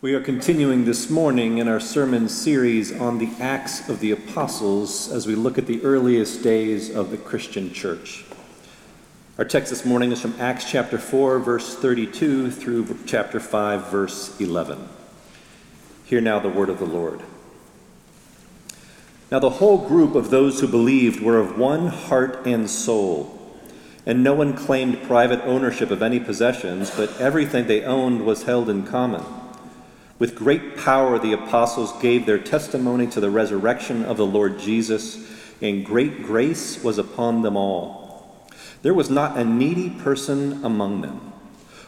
We are continuing this morning in our sermon series on the Acts of the Apostles as we look at the earliest days of the Christian church. Our text this morning is from Acts chapter 4, verse 32 through chapter 5, verse 11. Hear now the word of the Lord. Now, the whole group of those who believed were of one heart and soul, and no one claimed private ownership of any possessions, but everything they owned was held in common. With great power, the apostles gave their testimony to the resurrection of the Lord Jesus, and great grace was upon them all. There was not a needy person among them.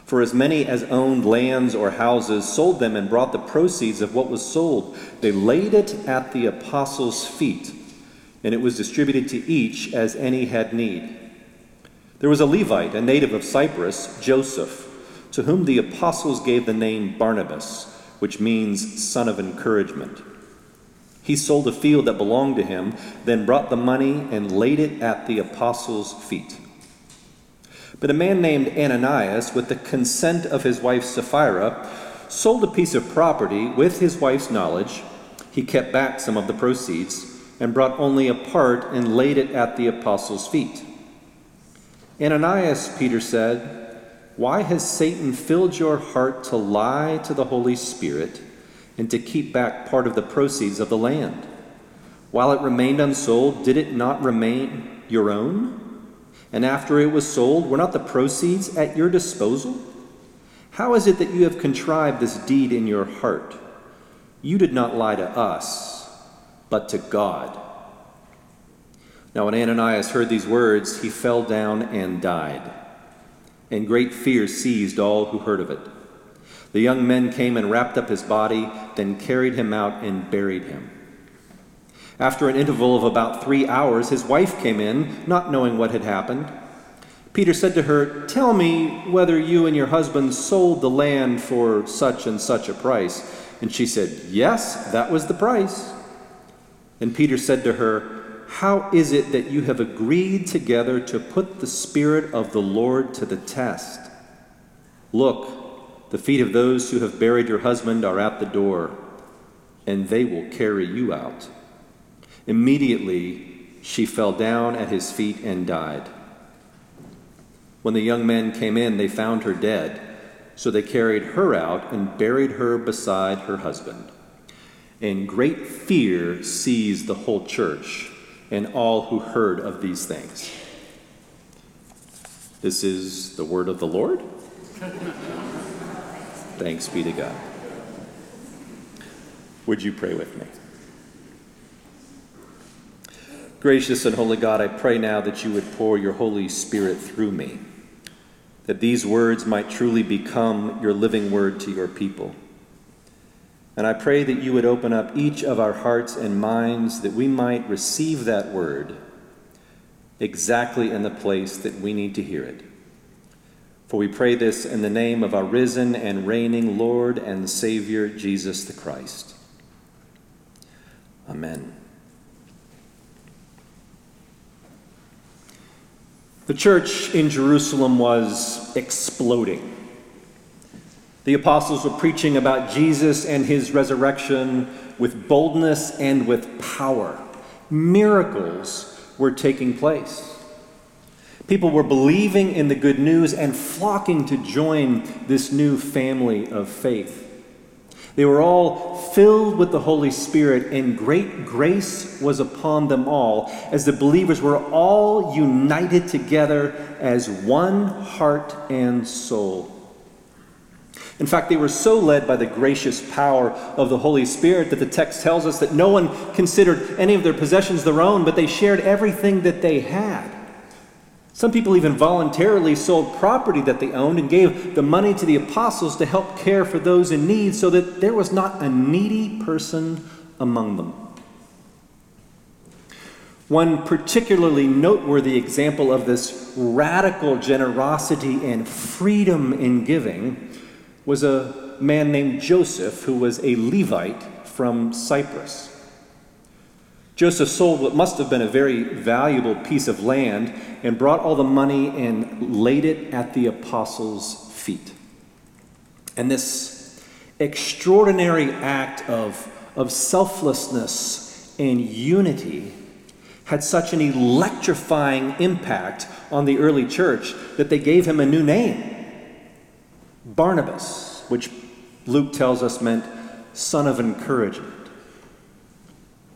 For as many as owned lands or houses sold them and brought the proceeds of what was sold. They laid it at the apostles' feet, and it was distributed to each as any had need. There was a Levite, a native of Cyprus, Joseph, to whom the apostles gave the name Barnabas which means son of encouragement. He sold a field that belonged to him, then brought the money and laid it at the apostles' feet. But a man named Ananias, with the consent of his wife Sapphira, sold a piece of property with his wife's knowledge. He kept back some of the proceeds and brought only a part and laid it at the apostles' feet. Ananias, Peter said, why has Satan filled your heart to lie to the Holy Spirit and to keep back part of the proceeds of the land? While it remained unsold, did it not remain your own? And after it was sold, were not the proceeds at your disposal? How is it that you have contrived this deed in your heart? You did not lie to us, but to God. Now, when Ananias heard these words, he fell down and died and great fear seized all who heard of it. The young men came and wrapped up his body, then carried him out and buried him. After an interval of about three hours, his wife came in, not knowing what had happened. Peter said to her, Tell me whether you and your husband sold the land for such and such a price. And she said, Yes, that was the price. And Peter said to her, how is it that you have agreed together to put the Spirit of the Lord to the test? Look, the feet of those who have buried your husband are at the door, and they will carry you out. Immediately she fell down at his feet and died. When the young men came in, they found her dead, so they carried her out and buried her beside her husband. And great fear seized the whole church and all who heard of these things. This is the word of the Lord. Thanks be to God. Would you pray with me? Gracious and holy God, I pray now that you would pour your Holy Spirit through me, that these words might truly become your living word to your people. And I pray that you would open up each of our hearts and minds that we might receive that word exactly in the place that we need to hear it. For we pray this in the name of our risen and reigning Lord and Savior, Jesus the Christ. Amen. The church in Jerusalem was exploding. The apostles were preaching about Jesus and his resurrection with boldness and with power. Miracles were taking place. People were believing in the good news and flocking to join this new family of faith. They were all filled with the Holy Spirit, and great grace was upon them all as the believers were all united together as one heart and soul. In fact, they were so led by the gracious power of the Holy Spirit that the text tells us that no one considered any of their possessions their own, but they shared everything that they had. Some people even voluntarily sold property that they owned and gave the money to the apostles to help care for those in need so that there was not a needy person among them. One particularly noteworthy example of this radical generosity and freedom in giving was a man named Joseph who was a Levite from Cyprus. Joseph sold what must have been a very valuable piece of land and brought all the money and laid it at the apostles' feet. And this extraordinary act of, of selflessness and unity had such an electrifying impact on the early church that they gave him a new name Barnabas, which Luke tells us meant son of encouragement.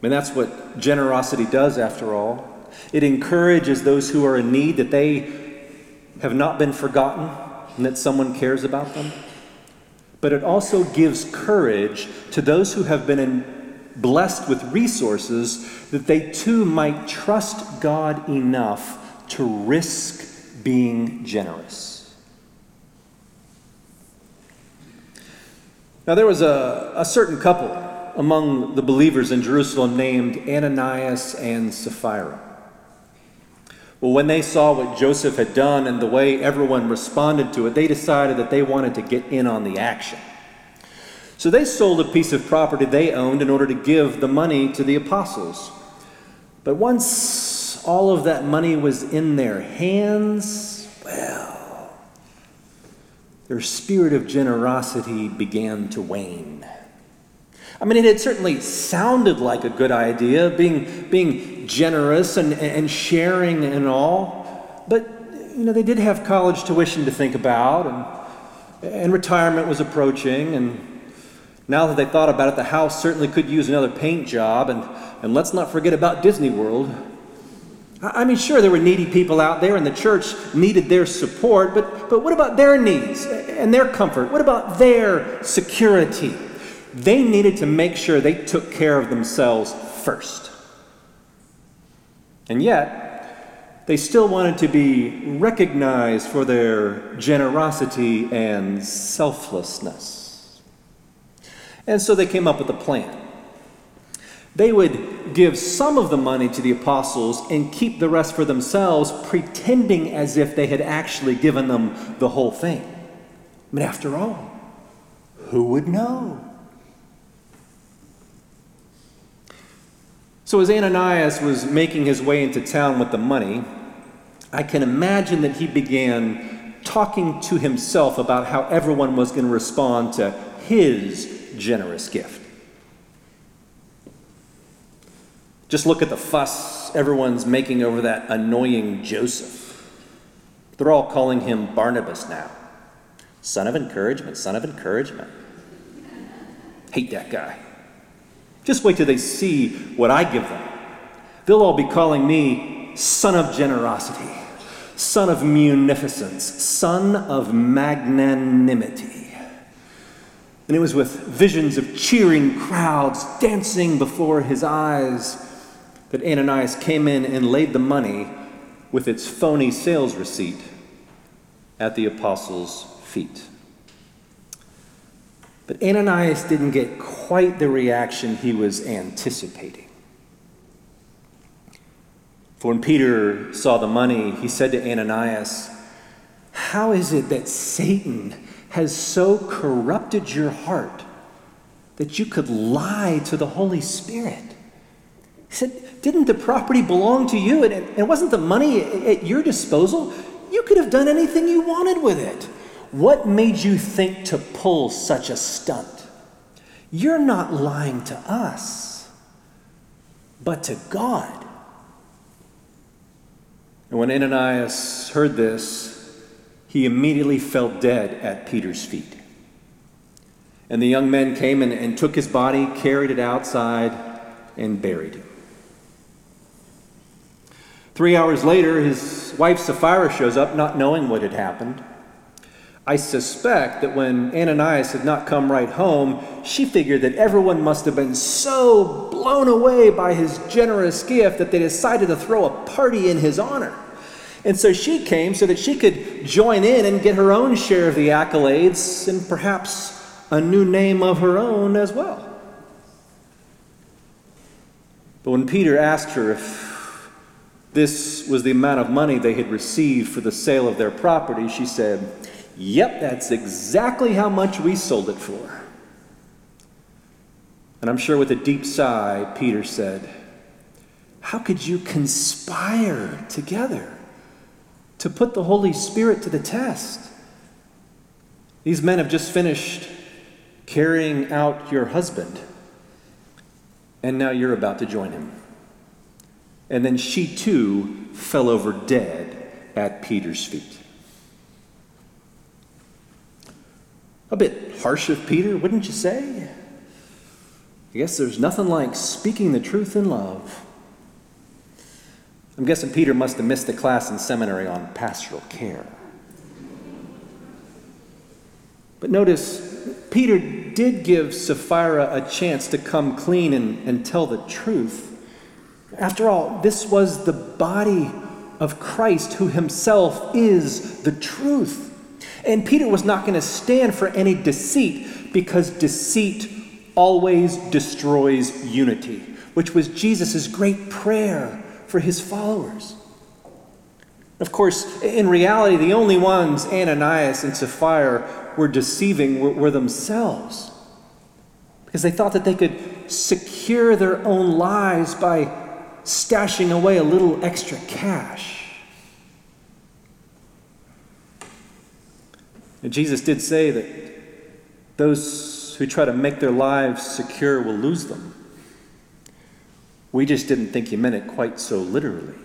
And that's what generosity does, after all. It encourages those who are in need that they have not been forgotten and that someone cares about them. But it also gives courage to those who have been in, blessed with resources that they too might trust God enough to risk being generous. Now, there was a, a certain couple among the believers in Jerusalem named Ananias and Sapphira. Well, when they saw what Joseph had done and the way everyone responded to it, they decided that they wanted to get in on the action. So they sold a piece of property they owned in order to give the money to the apostles. But once all of that money was in their hands, well, their spirit of generosity began to wane. I mean, it had certainly sounded like a good idea, being, being generous and, and sharing and all. But, you know, they did have college tuition to think about, and, and retirement was approaching. And now that they thought about it, the house certainly could use another paint job. And, and let's not forget about Disney World. I mean, sure, there were needy people out there, and the church needed their support, but, but what about their needs and their comfort? What about their security? They needed to make sure they took care of themselves first. And yet, they still wanted to be recognized for their generosity and selflessness. And so they came up with a plan. They would give some of the money to the apostles and keep the rest for themselves, pretending as if they had actually given them the whole thing. But after all, who would know? So, as Ananias was making his way into town with the money, I can imagine that he began talking to himself about how everyone was going to respond to his generous gift. Just look at the fuss everyone's making over that annoying Joseph. They're all calling him Barnabas now. Son of encouragement, son of encouragement. Hate that guy. Just wait till they see what I give them. They'll all be calling me son of generosity, son of munificence, son of magnanimity. And it was with visions of cheering crowds dancing before his eyes that Ananias came in and laid the money with its phony sales receipt at the apostles' feet. But Ananias didn't get quite the reaction he was anticipating. For when Peter saw the money, he said to Ananias, How is it that Satan has so corrupted your heart that you could lie to the Holy Spirit? He said, Didn't the property belong to you? And, wasn't the money at your disposal? You could have done anything you wanted with it. What made you think to pull such a stunt? You're not lying to us, but to God. And when Ananias heard this, he immediately fell dead at Peter's feet. And the young men came and, and took his body, carried it outside, and buried him. Three hours later, his wife Sapphira shows up, not knowing what had happened. I suspect that when Ananias had not come right home, she figured that everyone must have been so blown away by his generous gift that they decided to throw a party in his honor. And so she came so that she could join in and get her own share of the accolades and perhaps a new name of her own as well. But when Peter asked her if this was the amount of money they had received for the sale of their property, she said, Yep, that's exactly how much we sold it for. And I'm sure with a deep sigh, Peter said, How could you conspire together to put the Holy Spirit to the test? These men have just finished carrying out your husband, and now you're about to join him. And then she too fell over dead at Peter's feet. A bit harsh of Peter, wouldn't you say? I guess there's nothing like speaking the truth in love. I'm guessing Peter must have missed the class in seminary on pastoral care. But notice, Peter did give Sapphira a chance to come clean and, and tell the truth. After all, this was the body of Christ who himself is the truth. And Peter was not going to stand for any deceit because deceit always destroys unity, which was Jesus' great prayer for his followers. Of course, in reality, the only ones Ananias and Sapphira were deceiving were, were themselves because they thought that they could secure their own lives by stashing away a little extra cash. And Jesus did say that those who try to make their lives secure will lose them. We just didn't think he meant it quite so literally.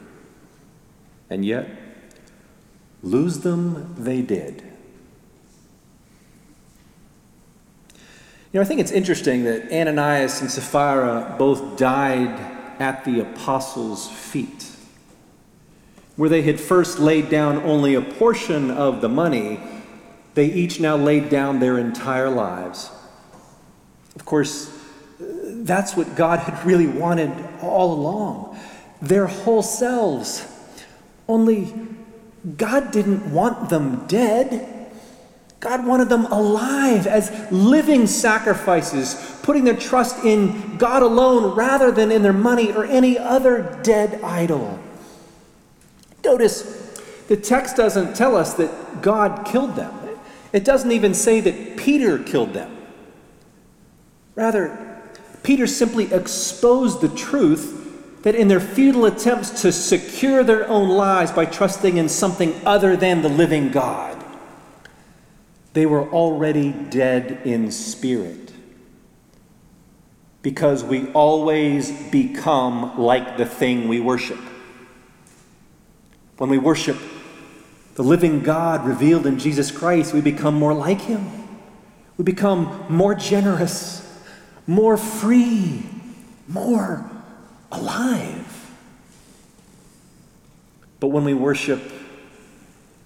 And yet, lose them they did. You know, I think it's interesting that Ananias and Sapphira both died at the apostles' feet. Where they had first laid down only a portion of the money, they each now laid down their entire lives. Of course, that's what God had really wanted all along their whole selves. Only God didn't want them dead. God wanted them alive as living sacrifices, putting their trust in God alone rather than in their money or any other dead idol. Notice, the text doesn't tell us that God killed them. It doesn't even say that Peter killed them. Rather, Peter simply exposed the truth that in their futile attempts to secure their own lives by trusting in something other than the living God, they were already dead in spirit. Because we always become like the thing we worship. When we worship the living God revealed in Jesus Christ, we become more like Him. We become more generous, more free, more alive. But when we worship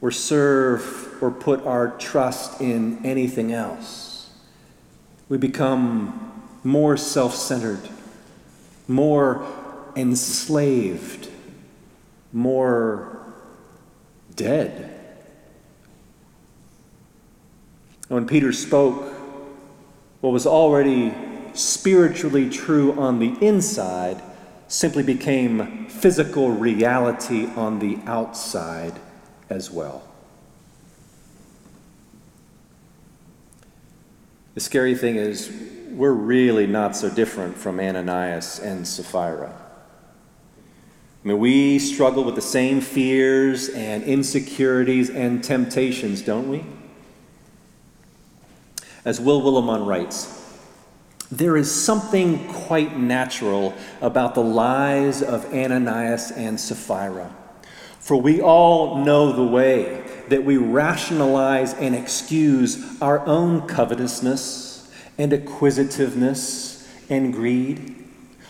or serve or put our trust in anything else. We become more self centered, more enslaved, more dead. When Peter spoke, what was already spiritually true on the inside simply became physical reality on the outside as well. The scary thing is, we're really not so different from Ananias and Sapphira. I mean, we struggle with the same fears and insecurities and temptations, don't we? As Will Willimon writes, there is something quite natural about the lies of Ananias and Sapphira. For we all know the way that we rationalize and excuse our own covetousness and acquisitiveness and greed.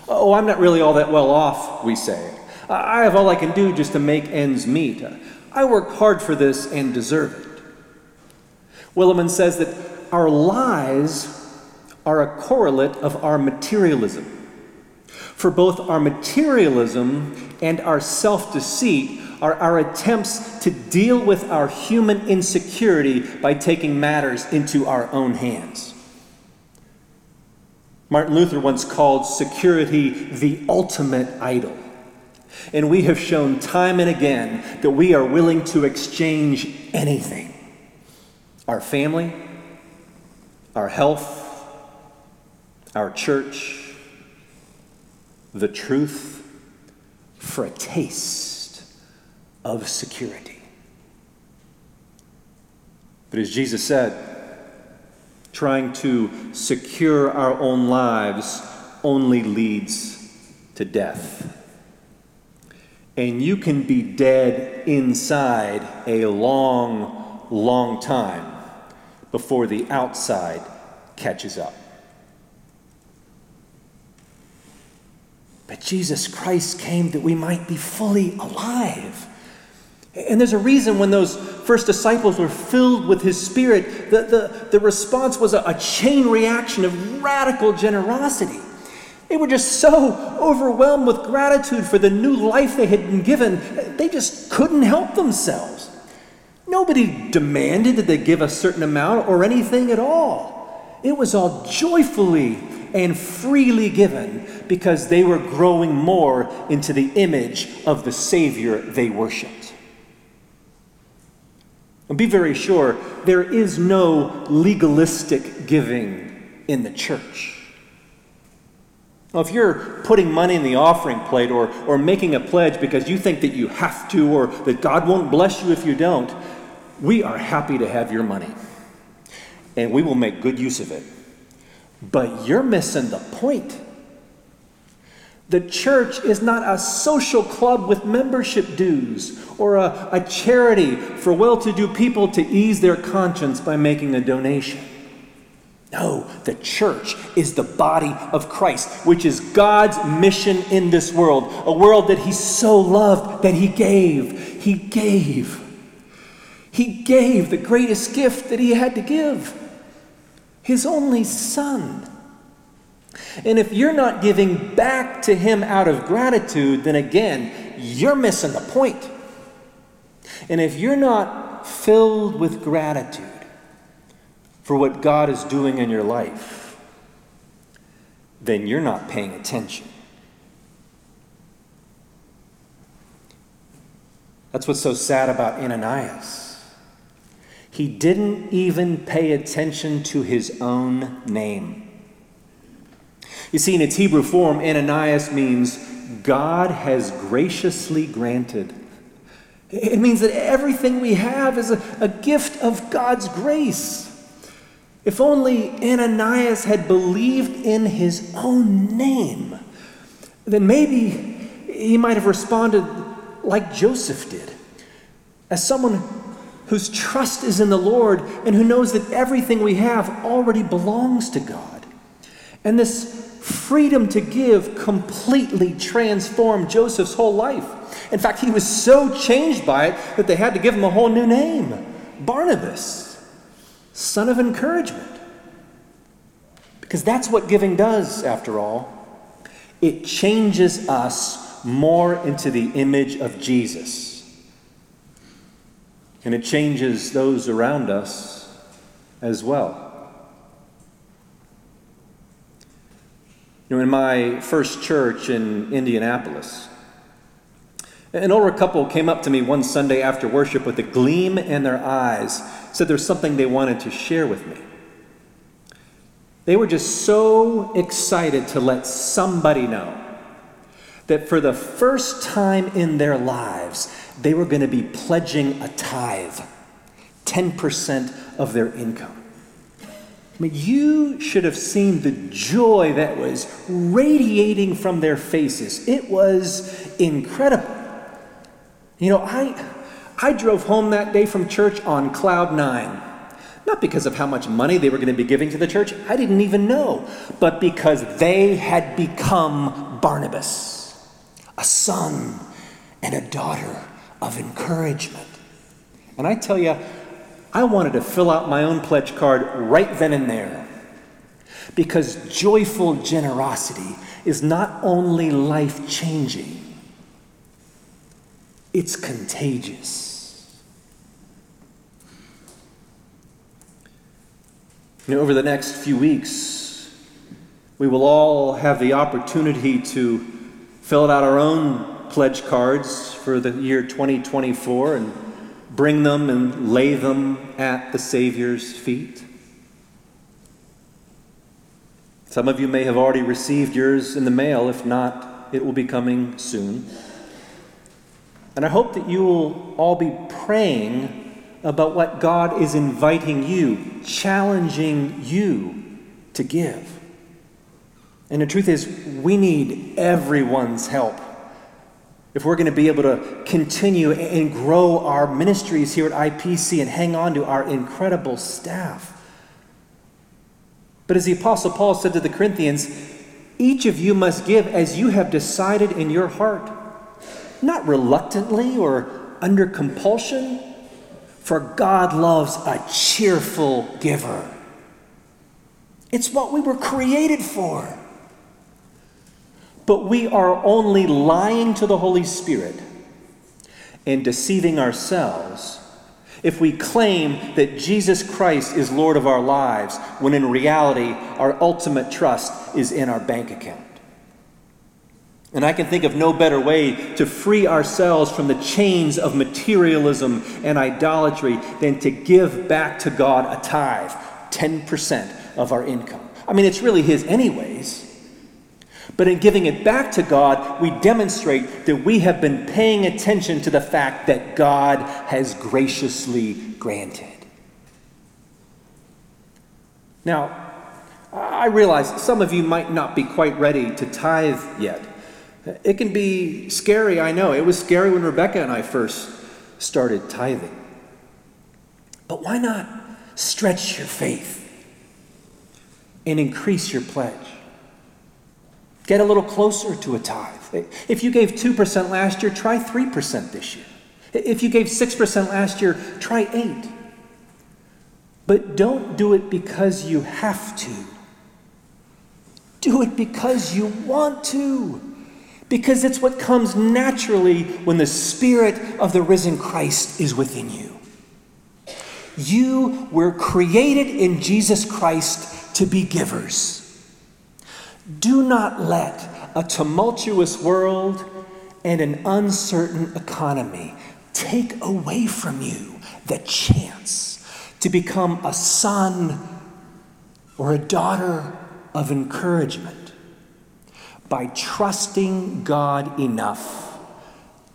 Oh, I'm not really all that well off, we say. I have all I can do just to make ends meet. I work hard for this and deserve it. Willimon says that our lies are a correlate of our materialism. For both our materialism and our self deceit are our attempts to deal with our human insecurity by taking matters into our own hands. Martin Luther once called security the ultimate idol. And we have shown time and again that we are willing to exchange anything our family, our health, our church, the truth for a taste of security. But as Jesus said, trying to secure our own lives only leads to death. And you can be dead inside a long, long time before the outside catches up. But Jesus Christ came that we might be fully alive. And there's a reason when those first disciples were filled with his spirit, the, the, the response was a, a chain reaction of radical generosity. They were just so overwhelmed with gratitude for the new life they had been given, they just couldn't help themselves. Nobody demanded that they give a certain amount or anything at all. It was all joyfully and freely given because they were growing more into the image of the Savior they worshiped. And be very sure, there is no legalistic giving in the church. Now, if you're putting money in the offering plate or, or making a pledge because you think that you have to or that God won't bless you if you don't, we are happy to have your money. And we will make good use of it. But you're missing the point. The church is not a social club with membership dues or a, a charity for well to do people to ease their conscience by making a donation. No, the church is the body of Christ, which is God's mission in this world, a world that He so loved that He gave. He gave. He gave the greatest gift that He had to give His only Son. And if you're not giving back to Him out of gratitude, then again, you're missing the point. And if you're not filled with gratitude for what God is doing in your life, then you're not paying attention. That's what's so sad about Ananias. He didn't even pay attention to his own name. You see, in its Hebrew form, Ananias means God has graciously granted. It means that everything we have is a, a gift of God's grace. If only Ananias had believed in his own name, then maybe he might have responded like Joseph did, as someone whose trust is in the Lord and who knows that everything we have already belongs to God. And this freedom to give completely transformed Joseph's whole life. In fact, he was so changed by it that they had to give him a whole new name Barnabas, son of encouragement. Because that's what giving does, after all. It changes us more into the image of Jesus. And it changes those around us as well. Know, in my first church in Indianapolis, an older couple came up to me one Sunday after worship with a gleam in their eyes, said there's something they wanted to share with me. They were just so excited to let somebody know that for the first time in their lives, they were going to be pledging a tithe, 10% of their income. I mean, you should have seen the joy that was radiating from their faces. It was incredible. You know, I, I drove home that day from church on cloud nine. Not because of how much money they were going to be giving to the church, I didn't even know, but because they had become Barnabas, a son and a daughter of encouragement. And I tell you, I wanted to fill out my own pledge card right then and there. Because joyful generosity is not only life changing, it's contagious. You know, over the next few weeks, we will all have the opportunity to fill out our own pledge cards for the year 2024 and bring them and lay them at the Savior's feet. Some of you may have already received yours in the mail. If not, it will be coming soon. And I hope that you will all be praying about what God is inviting you, challenging you to give. And the truth is, we need everyone's help. If we're going to be able to continue and grow our ministries here at IPC and hang on to our incredible staff. But as the Apostle Paul said to the Corinthians, each of you must give as you have decided in your heart, not reluctantly or under compulsion, for God loves a cheerful giver. It's what we were created for. But we are only lying to the Holy Spirit and deceiving ourselves if we claim that Jesus Christ is Lord of our lives, when in reality, our ultimate trust is in our bank account. And I can think of no better way to free ourselves from the chains of materialism and idolatry than to give back to God a tithe, 10% of our income. I mean, it's really His, anyways. But in giving it back to God, we demonstrate that we have been paying attention to the fact that God has graciously granted. Now, I realize some of you might not be quite ready to tithe yet. It can be scary, I know. It was scary when Rebecca and I first started tithing. But why not stretch your faith and increase your pledge? Get a little closer to a tithe. If you gave 2% last year, try 3% this year. If you gave 6% last year, try 8. But don't do it because you have to. Do it because you want to. Because it's what comes naturally when the Spirit of the risen Christ is within you. You were created in Jesus Christ to be givers. Do not let a tumultuous world and an uncertain economy take away from you the chance to become a son or a daughter of encouragement by trusting God enough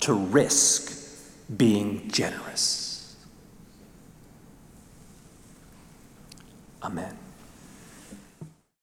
to risk being generous. Amen.